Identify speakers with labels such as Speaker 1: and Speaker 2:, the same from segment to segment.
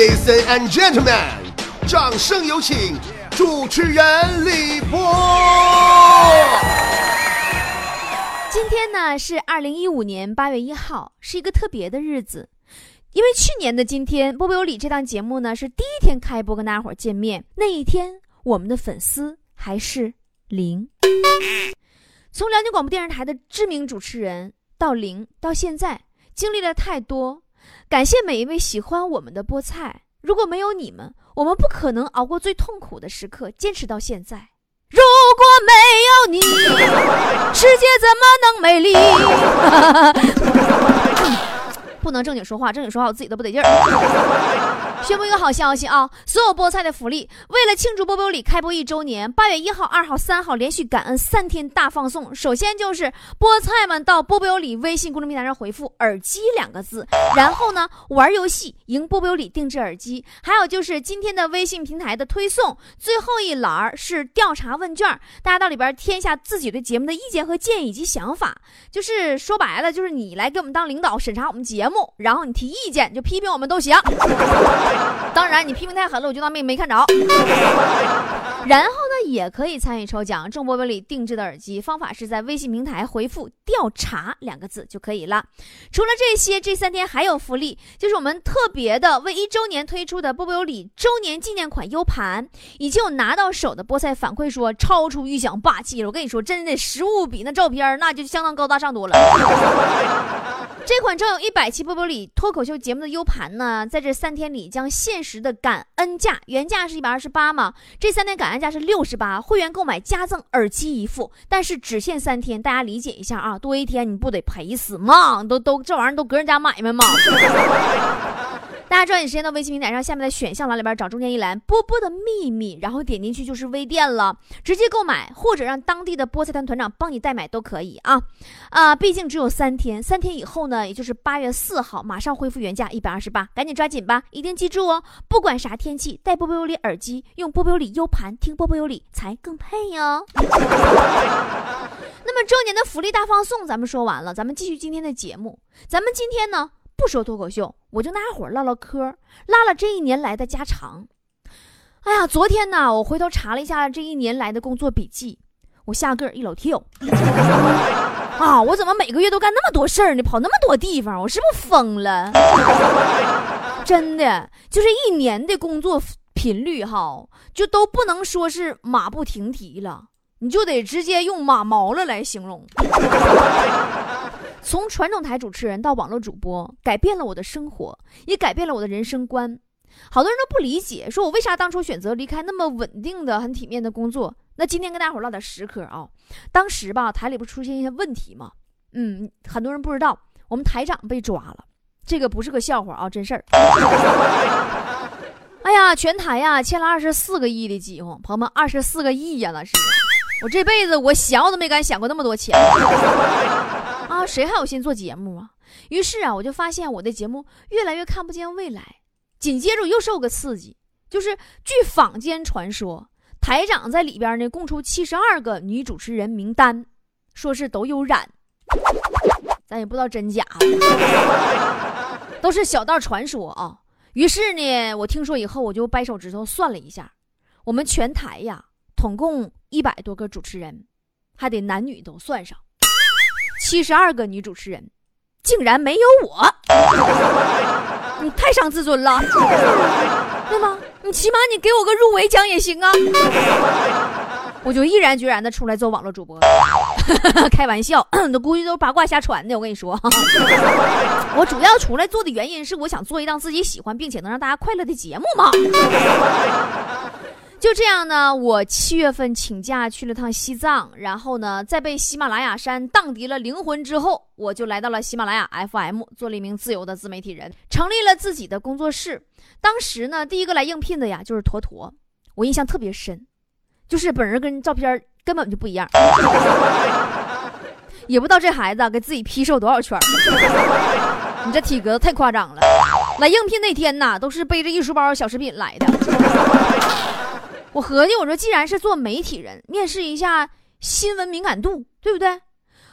Speaker 1: Ladies and gentlemen，掌声有请主持人李波。
Speaker 2: 今天呢是二零一五年八月一号，是一个特别的日子，因为去年的今天，波波有理这档节目呢是第一天开播跟大家伙见面，那一天我们的粉丝还是零。从辽宁广播电视台的知名主持人到零，到现在经历了太多，感谢每一位喜欢我们的菠菜。如果没有你们，我们不可能熬过最痛苦的时刻，坚持到现在。如果没有你，世界怎么能美丽？不能正经说话，正经说话我自己都不得劲儿。宣布一个好消息啊！所有菠菜的福利，为了庆祝波波里开播一周年，八月一号、二号、三号连续感恩三天大放送。首先就是菠菜们到波波有理微信公众平台上回复“耳机”两个字，然后呢玩游戏赢波波有理定制耳机。还有就是今天的微信平台的推送，最后一栏是调查问卷，大家到里边填下自己对节目的意见和建议以及想法。就是说白了，就是你来给我们当领导审查我们节目，然后你提意见就批评我们都行。当然，你批评太狠了，我就当没没看着。然后呢，也可以参与抽奖，中波波里定制的耳机。方法是在微信平台回复“调查”两个字就可以了。除了这些，这三天还有福利，就是我们特别的为一周年推出的波波有理周年纪念款 U 盘，已经有拿到手的菠菜反馈说超出预想，霸气了。我跟你说，真的实物比那照片那就相当高大上多了。这款装有一百期波波里脱口秀节目的 U 盘呢，在这三天里将限时的感恩价，原价是一百二十八嘛，这三天感恩价是六十八，会员购买加赠耳机一副，但是只限三天，大家理解一下啊，多一天你不得赔死吗？都都这玩意儿都搁人家买卖嘛？大家抓紧时间到微信平台上下面的选项栏里边找中间一栏“波波的秘密”，然后点进去就是微店了，直接购买或者让当地的菠菜团团长帮你代买都可以啊。啊，毕竟只有三天，三天以后呢，也就是八月四号，马上恢复原价一百二十八，赶紧抓紧吧！一定记住哦，不管啥天气，带波波有理耳机，用波波有理 U 盘听波波有理才更配哟。那么周年的福利大放送咱们说完了，咱们继续今天的节目。咱们今天呢？不说脱口秀，我就大家伙唠唠嗑，拉了这一年来的家常。哎呀，昨天呢，我回头查了一下这一年来的工作笔记，我下个一老跳。啊，我怎么每个月都干那么多事儿呢？跑那么多地方，我是不是疯了？真的，就是一年的工作频率哈，就都不能说是马不停蹄了，你就得直接用马毛了来形容。从传统台主持人到网络主播，改变了我的生活，也改变了我的人生观。好多人都不理解，说我为啥当初选择离开那么稳定的、很体面的工作。那今天跟大伙唠点实嗑啊。当时吧，台里不出现一些问题吗？嗯，很多人不知道，我们台长被抓了，这个不是个笑话啊，真事儿。哎呀，全台呀欠了二十四个亿的饥荒，朋友们，二十四个亿呀，那是。我这辈子我想我都没敢想过那么多钱。谁还有心做节目啊？于是啊，我就发现我的节目越来越看不见未来。紧接着又受个刺激，就是据坊间传说，台长在里边呢供出七十二个女主持人名单，说是都有染，咱也不知道真假，都是小道传说啊。于是呢，我听说以后，我就掰手指头算了一下，我们全台呀，统共一百多个主持人，还得男女都算上。七十二个女主持人，竟然没有我，你太伤自尊了，对吗？你起码你给我个入围奖也行啊！我就毅然决然的出来做网络主播，开玩笑，那估计都是八卦瞎传的。我跟你说，我主要出来做的原因是，我想做一档自己喜欢并且能让大家快乐的节目嘛。就这样呢，我七月份请假去了趟西藏，然后呢，在被喜马拉雅山荡涤了灵魂之后，我就来到了喜马拉雅 FM，做了一名自由的自媒体人，成立了自己的工作室。当时呢，第一个来应聘的呀，就是坨坨，我印象特别深，就是本人跟照片根本就不一样，也不知道这孩子给自己 P 瘦多少圈 你这体格子太夸张了。来应聘那天呐，都是背着一书包小食品来的。我合计，我说既然是做媒体人，面试一下新闻敏感度，对不对？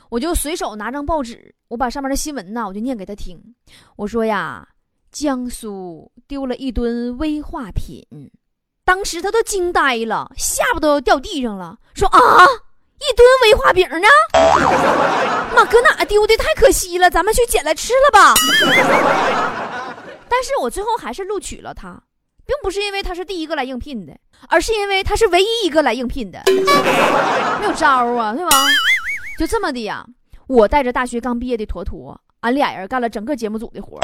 Speaker 2: 我就随手拿张报纸，我把上面的新闻呢，我就念给他听。我说呀，江苏丢了一吨危化品，当时他都惊呆了，下巴都掉地上了，说啊，一吨危化饼呢？妈，搁哪丢的？太可惜了，咱们去捡来吃了吧。但是我最后还是录取了他，并不是因为他是第一个来应聘的，而是因为他是唯一一个来应聘的，没有招啊，对吧？就这么的呀，我带着大学刚毕业的坨坨。俺俩人干了整个节目组的活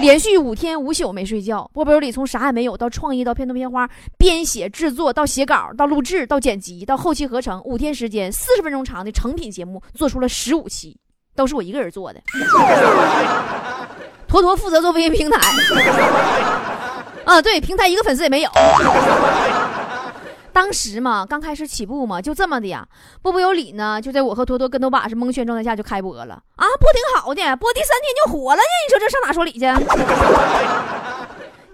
Speaker 2: 连续五天五宿没睡觉。波波里从啥也没有到创意到片头片花，编写制作到写稿到录制到剪辑到后期合成，五天时间四十分钟长的成品节目做出了十五期，都是我一个人做的。坨坨负责做微信平台，啊，对，平台一个粉丝也没有。当时嘛，刚开始起步嘛，就这么的呀。波波有理呢，就在我和坨坨跟头把式蒙圈状态下就开播了啊，播挺好的，播第三天就火了呢。你说这上哪说理去？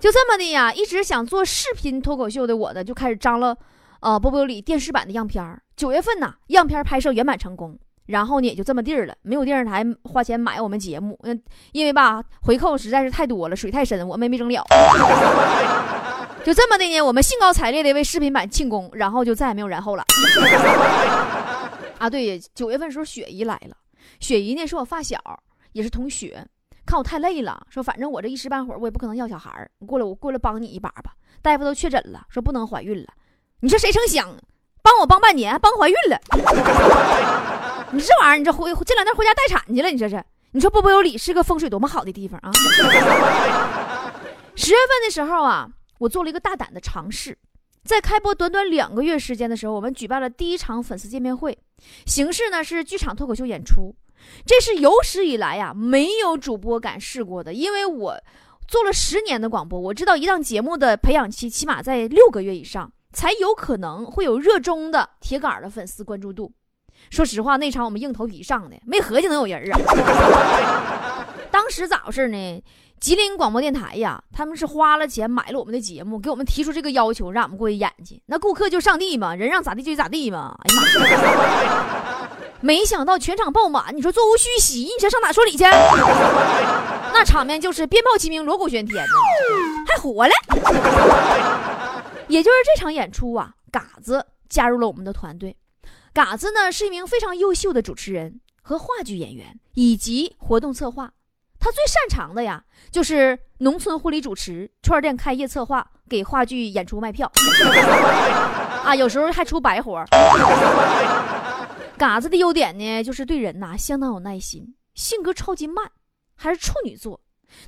Speaker 2: 就这么的呀，一直想做视频脱口秀的我呢，就开始张了，呃，波波有理电视版的样片儿。九月份呢，样片拍摄圆满成功，然后呢也就这么地儿了，没有电视台花钱买我们节目，嗯，因为吧回扣实在是太多了，水太深，我们没整了。就这么的呢，我们兴高采烈的为视频版庆功，然后就再也没有然后了。啊，对，九月份时候雪姨来了，雪姨呢是我发小，也是同学，看我太累了，说反正我这一时半会儿我也不可能要小孩儿，你过来我过来帮你一把吧。大夫都确诊了，说不能怀孕了。你说谁成想，帮我帮半年，帮怀孕了。你这玩意儿，你这回这两天回家待产去了，你这是？你说波波有理是个风水多么好的地方啊！十月份的时候啊。我做了一个大胆的尝试，在开播短短两个月时间的时候，我们举办了第一场粉丝见面会，形式呢是剧场脱口秀演出，这是有史以来呀没有主播敢试过的。因为我做了十年的广播，我知道一档节目的培养期起码在六个月以上，才有可能会有热衷的铁杆的粉丝关注度。说实话，那场我们硬头皮上的，没合计能有人啊。当时咋回事呢？吉林广播电台呀，他们是花了钱买了我们的节目，给我们提出这个要求，让我们过去演去。那顾客就上帝嘛，人让咋地就咋地嘛。哎呀妈！没想到全场爆满，你说座无虚席，你这上哪说理去？那场面就是鞭炮齐鸣，锣鼓喧天呢，还活了。也就是这场演出啊，嘎子加入了我们的团队。嘎子呢是一名非常优秀的主持人和话剧演员，以及活动策划。他最擅长的呀，就是农村婚礼主持、串店开业策划、给话剧演出卖票，啊，有时候还出白活。嘎子的优点呢，就是对人呐相当有耐心，性格超级慢，还是处女座，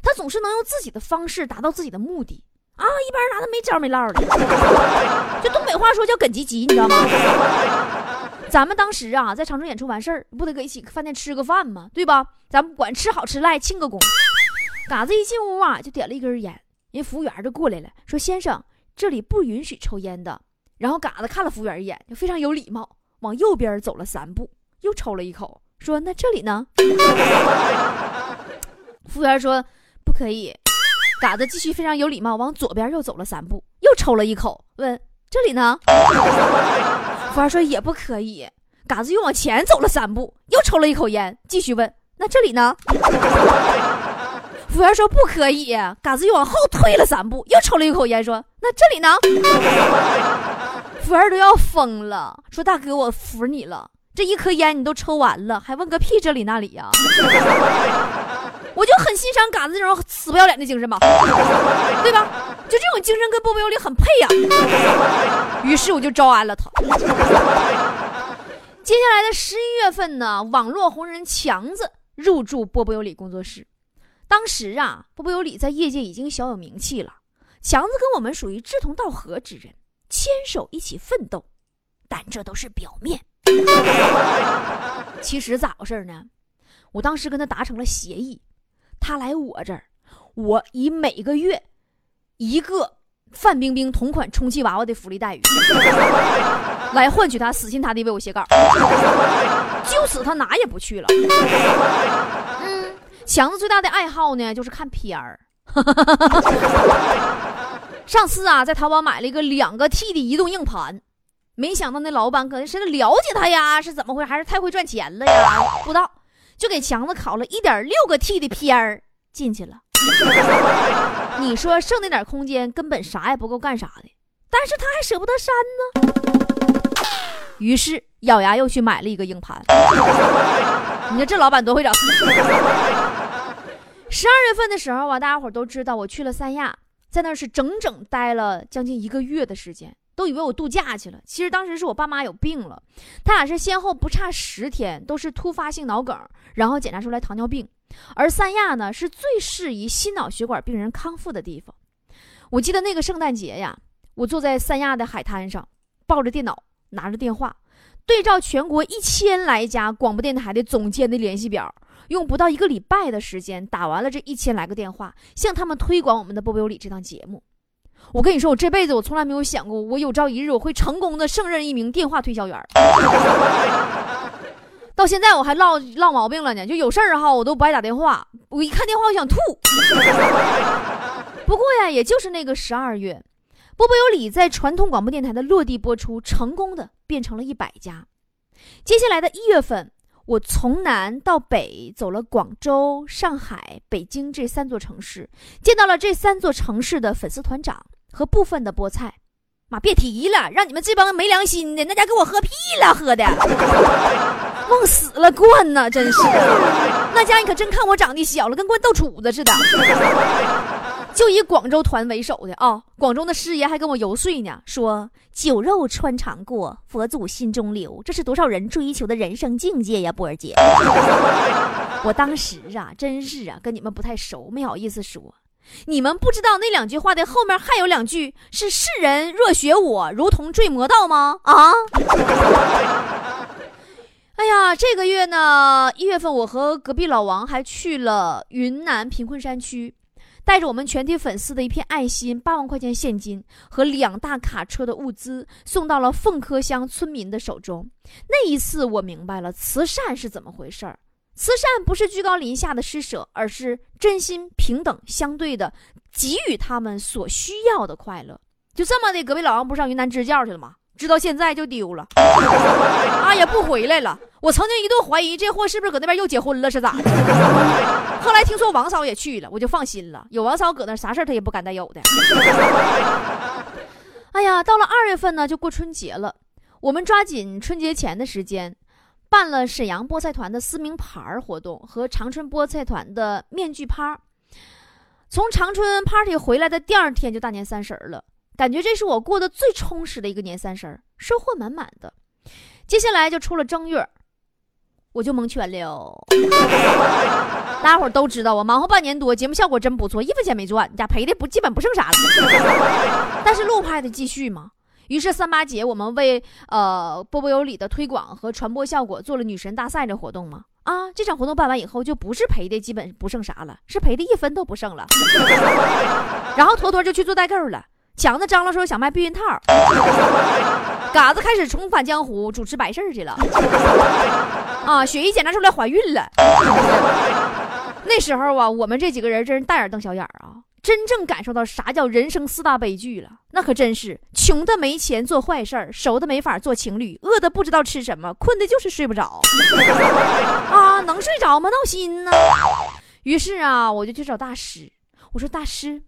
Speaker 2: 他总是能用自己的方式达到自己的目的啊，一般人拿他没招没落的。就东北话说叫耿吉吉，你知道吗？咱们当时啊，在长春演出完事儿，不得搁一起饭店吃个饭吗？对吧？咱不管吃好吃赖，庆个功。嘎子一进屋啊，就点了一根烟，人服务员就过来了，说：“先生，这里不允许抽烟的。”然后嘎子看了服务员一眼，就非常有礼貌，往右边走了三步，又抽了一口，说：“那这里呢？”服务员说：“不可以。”嘎子继续非常有礼貌，往左边又走了三步，又抽了一口，问：“这里呢？”服务员说也不可以，嘎子又往前走了三步，又抽了一口烟，继续问：“那这里呢？”服务员说不可以，嘎子又往后退了三步，又抽了一口烟，说：“那这里呢？”服务员都要疯了，说：“大哥，我服你了，这一颗烟你都抽完了，还问个屁这里那里呀？” 我就很欣赏嘎子这种死不要脸的精神吧，对吧？就这种精神跟波波有理很配呀。于是我就招安了他。接下来的十一月份呢，网络红人强子入驻波波有理工作室。当时啊，波波有理在业界已经小有名气了。强子跟我们属于志同道合之人，牵手一起奋斗。但这都是表面。其实咋回事呢？我当时跟他达成了协议。他来我这儿，我以每个月一个范冰冰同款充气娃娃的福利待遇，来换取他死心塌地为我写稿。就此他哪也不去了。嗯，强子最大的爱好呢，就是看片儿。上次啊，在淘宝买了一个两个 T 的移动硬盘，没想到那老板可能是了解他呀，是怎么回事？还是太会赚钱了呀？不知道。就给强子拷了一点六个 T 的片儿进去了。你说剩那点空间根本啥也不够干啥的，但是他还舍不得删呢。于是咬牙又去买了一个硬盘。你说这老板多会整！十二月份的时候啊，大家伙都知道我去了三亚，在那是整整待了将近一个月的时间，都以为我度假去了。其实当时是我爸妈有病了，他俩是先后不差十天，都是突发性脑梗，然后检查出来糖尿病。而三亚呢，是最适宜心脑血管病人康复的地方。我记得那个圣诞节呀，我坐在三亚的海滩上，抱着电脑，拿着电话，对照全国一千来家广播电台的总监的联系表，用不到一个礼拜的时间打完了这一千来个电话，向他们推广我们的波波有理这档节目。我跟你说，我这辈子我从来没有想过，我有朝一日我会成功的胜任一名电话推销员。到现在我还落落毛病了呢，就有事儿哈，我都不爱打电话。我一看电话，我想吐。不过呀，也就是那个十二月，波波有理在传统广播电台的落地播出，成功的变成了一百家。接下来的一月份，我从南到北走了广州、上海、北京这三座城市，见到了这三座城市的粉丝团长和部分的菠菜。妈，别提了，让你们这帮没良心的那家给我喝屁了，喝的。往死了灌呢，真是！那家你可真看我长得小了，跟灌豆杵子似的。就以广州团为首的啊，广州的师爷还跟我游说呢，说酒肉穿肠过，佛祖心中留，这是多少人追求的人生境界呀，波儿姐。我当时啊，真是啊，跟你们不太熟，没好意思说。你们不知道那两句话的后面还有两句是“世人若学我，如同坠魔道”吗？啊！哎呀，这个月呢，一月份我和隔壁老王还去了云南贫困山区，带着我们全体粉丝的一片爱心，八万块钱现金和两大卡车的物资送到了凤科乡村民的手中。那一次，我明白了慈善是怎么回事儿。慈善不是居高临下的施舍，而是真心平等相对的给予他们所需要的快乐。就这么的，隔壁老王不上云南支教去了吗？直到现在就丢了，啊也不回来了。我曾经一度怀疑这货是不是搁那边又结婚了，是咋的？后来听说王嫂也去了，我就放心了。有王嫂搁那，啥事他也不敢再有的。哎呀，到了二月份呢，就过春节了。我们抓紧春节前的时间，办了沈阳菠菜团的撕名牌活动和长春菠菜团的面具趴。从长春 party 回来的第二天就大年三十了。感觉这是我过得最充实的一个年三十，收获满满的。接下来就出了正月，我就蒙圈了。大家伙都知道，我忙活半年多，节目效果真不错，一分钱没赚，家赔的不基本不剩啥了。但是路拍得继续嘛。于是三八节，我们为呃波波有理的推广和传播效果做了女神大赛这活动嘛。啊，这场活动办完以后，就不是赔的基本不剩啥了，是赔的一分都不剩了。然后坨坨就去做代购了。强子张罗说想卖避孕套，嘎子开始重返江湖主持白事去了。啊，雪姨检查出来怀孕了。那时候啊，我们这几个人真是大眼瞪小眼啊，真正感受到啥叫人生四大悲剧了。那可真是穷的没钱做坏事儿，熟的没法做情侣，饿的不知道吃什么，困的就是睡不着。啊，能睡着吗？闹心呢。于是啊，我就去找大师，我说大师，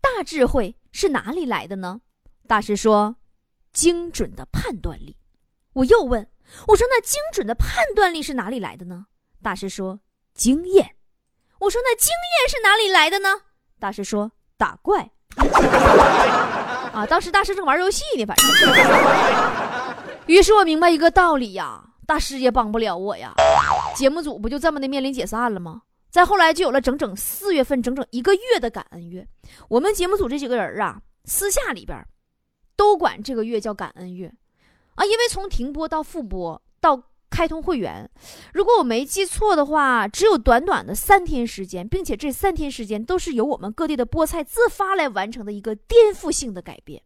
Speaker 2: 大智慧。是哪里来的呢？大师说：“精准的判断力。”我又问：“我说那精准的判断力是哪里来的呢？”大师说：“经验。”我说：“那经验是哪里来的呢？”大师说：“打怪。”啊，当时大师正玩游戏呢，反正。于是我明白一个道理呀，大师也帮不了我呀，节目组不就这么的面临解散了吗？再后来就有了整整四月份整整一个月的感恩月，我们节目组这几个人啊，私下里边都管这个月叫感恩月，啊，因为从停播到复播到开通会员，如果我没记错的话，只有短短的三天时间，并且这三天时间都是由我们各地的菠菜自发来完成的一个颠覆性的改变。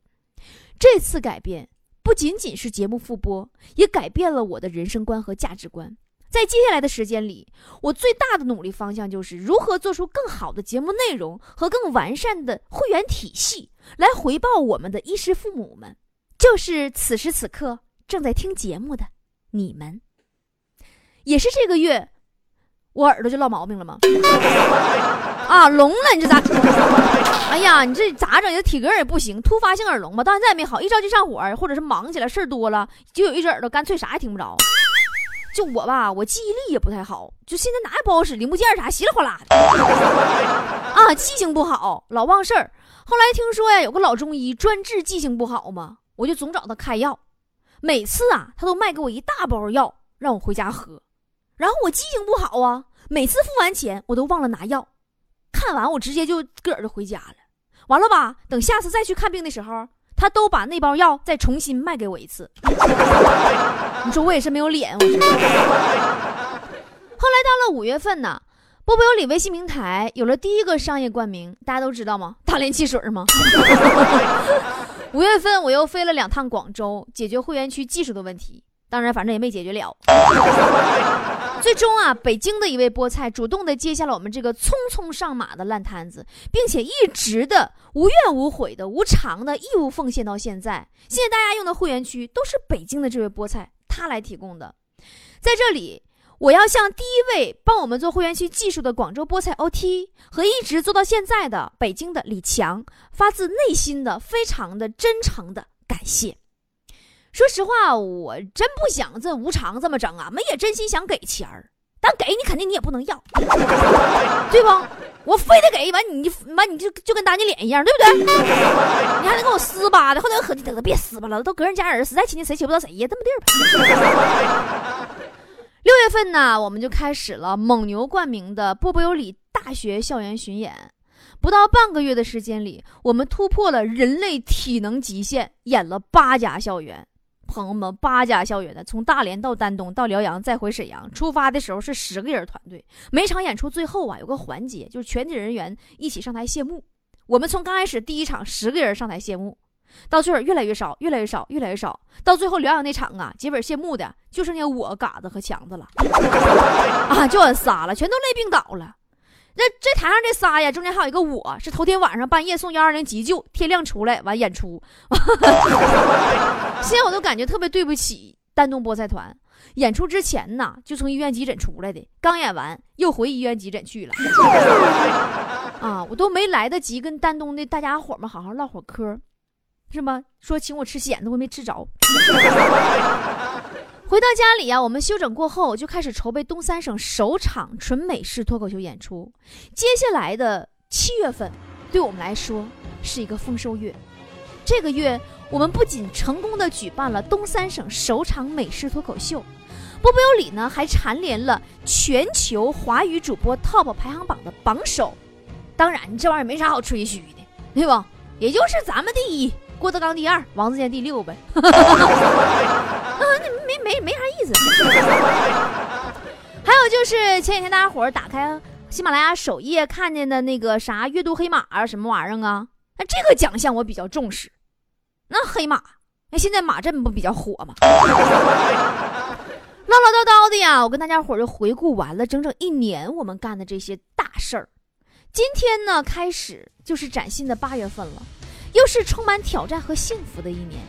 Speaker 2: 这次改变不仅仅是节目复播，也改变了我的人生观和价值观。在接下来的时间里，我最大的努力方向就是如何做出更好的节目内容和更完善的会员体系，来回报我们的衣食父母们，就是此时此刻正在听节目的你们。也是这个月，我耳朵就落毛病了吗？啊，聋了，你这咋？哎呀，你这咋整？这体格也不行，突发性耳聋吧，到现在也没好，一着急上火，或者是忙起来事儿多了，就有一只耳朵干脆啥也听不着。就我吧，我记忆力也不太好，就现在哪也不好使，零部件啥稀里哗啦的 啊，记性不好，老忘事儿。后来听说呀，有个老中医专治记性不好嘛，我就总找他开药，每次啊，他都卖给我一大包药，让我回家喝。然后我记性不好啊，每次付完钱我都忘了拿药，看完我直接就个儿就回家了。完了吧，等下次再去看病的时候。他都把那包药再重新卖给我一次，你说我也是没有脸。我后来到了五月份呢，波波有理微信平台有了第一个商业冠名，大家都知道吗？大连汽水吗？五月份我又飞了两趟广州，解决会员区技术的问题。当然，反正也没解决了。最终啊，北京的一位菠菜主动的接下了我们这个匆匆上马的烂摊子，并且一直的无怨无悔的、无偿的义务奉献到现在。现在大家用的会员区都是北京的这位菠菜他来提供的。在这里，我要向第一位帮我们做会员区技术的广州菠菜 OT 和一直做到现在的北京的李强，发自内心的、非常的真诚的感谢。说实话，我真不想这无偿这么整啊！们也真心想给钱儿，但给你肯定你也不能要，对不？我非得给完你，完你就就跟打你脸一样，对不对？你还得跟我撕巴的，后来合计得了，别撕巴了，都隔人家人，实在亲戚谁欺负到谁呀？这么地儿。六月份呢，我们就开始了蒙牛冠名的波波有理大学校园巡演。不到半个月的时间里，我们突破了人类体能极限，演了八家校园。朋友们，八家校园的，从大连到丹东到辽阳再回沈阳。出发的时候是十个人团队，每场演出最后啊有个环节，就是全体人员一起上台谢幕。我们从刚开始第一场十个人上台谢幕，到最后越来越少，越来越少，越来越少，到最后辽阳那场啊，结尾谢幕的就剩下我、嘎子和强子了，啊，就俺仨了，全都累病倒了。那这台上这仨呀，中间还有一个我，是头天晚上半夜送幺二零急救，天亮出来完演出。现在我都感觉特别对不起丹东菠菜团。演出之前呢，就从医院急诊出来的，刚演完又回医院急诊去了。啊，我都没来得及跟丹东的大家伙们好好唠会嗑，是吗？说请我吃喜宴都没吃着。回到家里呀，我们休整过后就开始筹备东三省首场纯美式脱口秀演出。接下来的七月份，对我们来说是一个丰收月。这个月，我们不仅成功的举办了东三省首场美式脱口秀，波波有理呢还蝉联了全球华语主播 TOP 排行榜的榜首。当然，这玩意儿没啥好吹嘘的，对吧？也就是咱们第一，郭德纲第二，王自健第六呗。没没没啥意思。还有就是前几天大家伙打开喜马拉雅首页看见的那个啥月度黑马啊，什么玩意儿啊？那这个奖项我比较重视。那黑马，那现在马震不比较火吗？唠唠叨叨的呀，我跟大家伙就回顾完了整整一年我们干的这些大事儿。今天呢，开始就是崭新的八月份了，又是充满挑战和幸福的一年。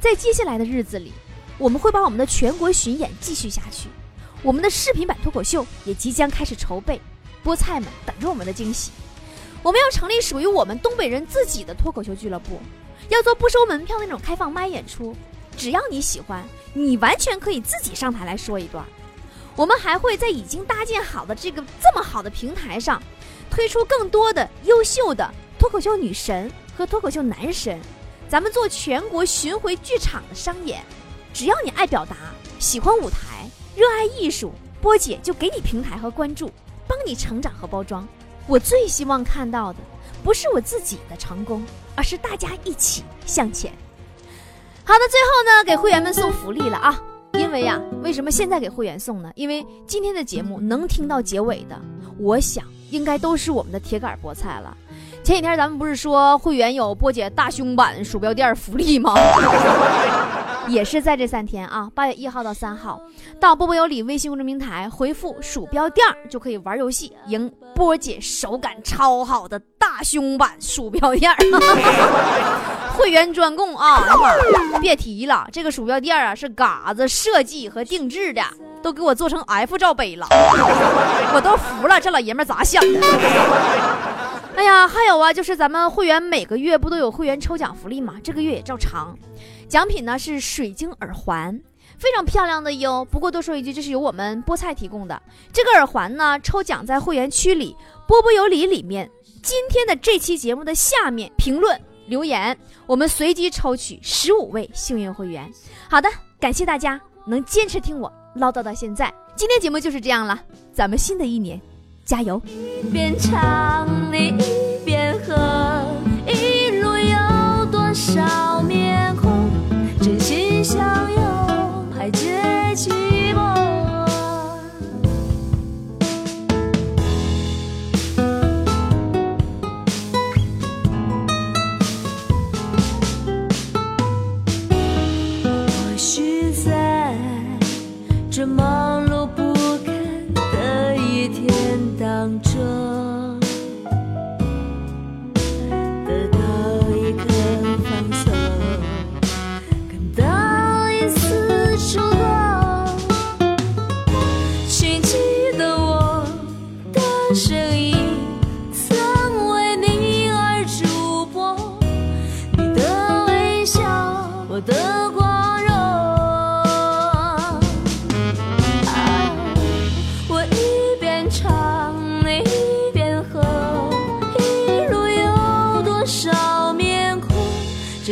Speaker 2: 在接下来的日子里。我们会把我们的全国巡演继续下去，我们的视频版脱口秀也即将开始筹备，菠菜们等着我们的惊喜。我们要成立属于我们东北人自己的脱口秀俱乐部，要做不收门票那种开放麦演出，只要你喜欢，你完全可以自己上台来说一段。我们还会在已经搭建好的这个这么好的平台上，推出更多的优秀的脱口秀女神和脱口秀男神，咱们做全国巡回剧场的商演。只要你爱表达，喜欢舞台，热爱艺术，波姐就给你平台和关注，帮你成长和包装。我最希望看到的，不是我自己的成功，而是大家一起向前。好的，最后呢，给会员们送福利了啊！因为呀，为什么现在给会员送呢？因为今天的节目能听到结尾的，我想应该都是我们的铁杆菠菜了。前几天咱们不是说会员有波姐大胸版鼠标垫福利吗？也是在这三天啊，八月一号到三号，到波波有理微信公众平台回复“鼠标垫”就可以玩游戏，赢波姐手感超好的大胸版鼠标垫 会员专供啊！别提了，这个鼠标垫啊是嘎子设计和定制的，都给我做成 F 罩杯了，我都服了，这老爷们咋想的？哎呀，还有啊，就是咱们会员每个月不都有会员抽奖福利吗？这个月也照常，奖品呢是水晶耳环，非常漂亮的哟。不过多说一句，这是由我们菠菜提供的。这个耳环呢，抽奖在会员区里波波有理里面，今天的这期节目的下面评论留言，我们随机抽取十五位幸运会员。好的，感谢大家能坚持听我唠叨到现在。今天节目就是这样了，咱们新的一年加油！
Speaker 3: 一边唱你一边喝，一路有多少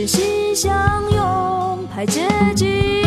Speaker 3: 心相拥，排解寂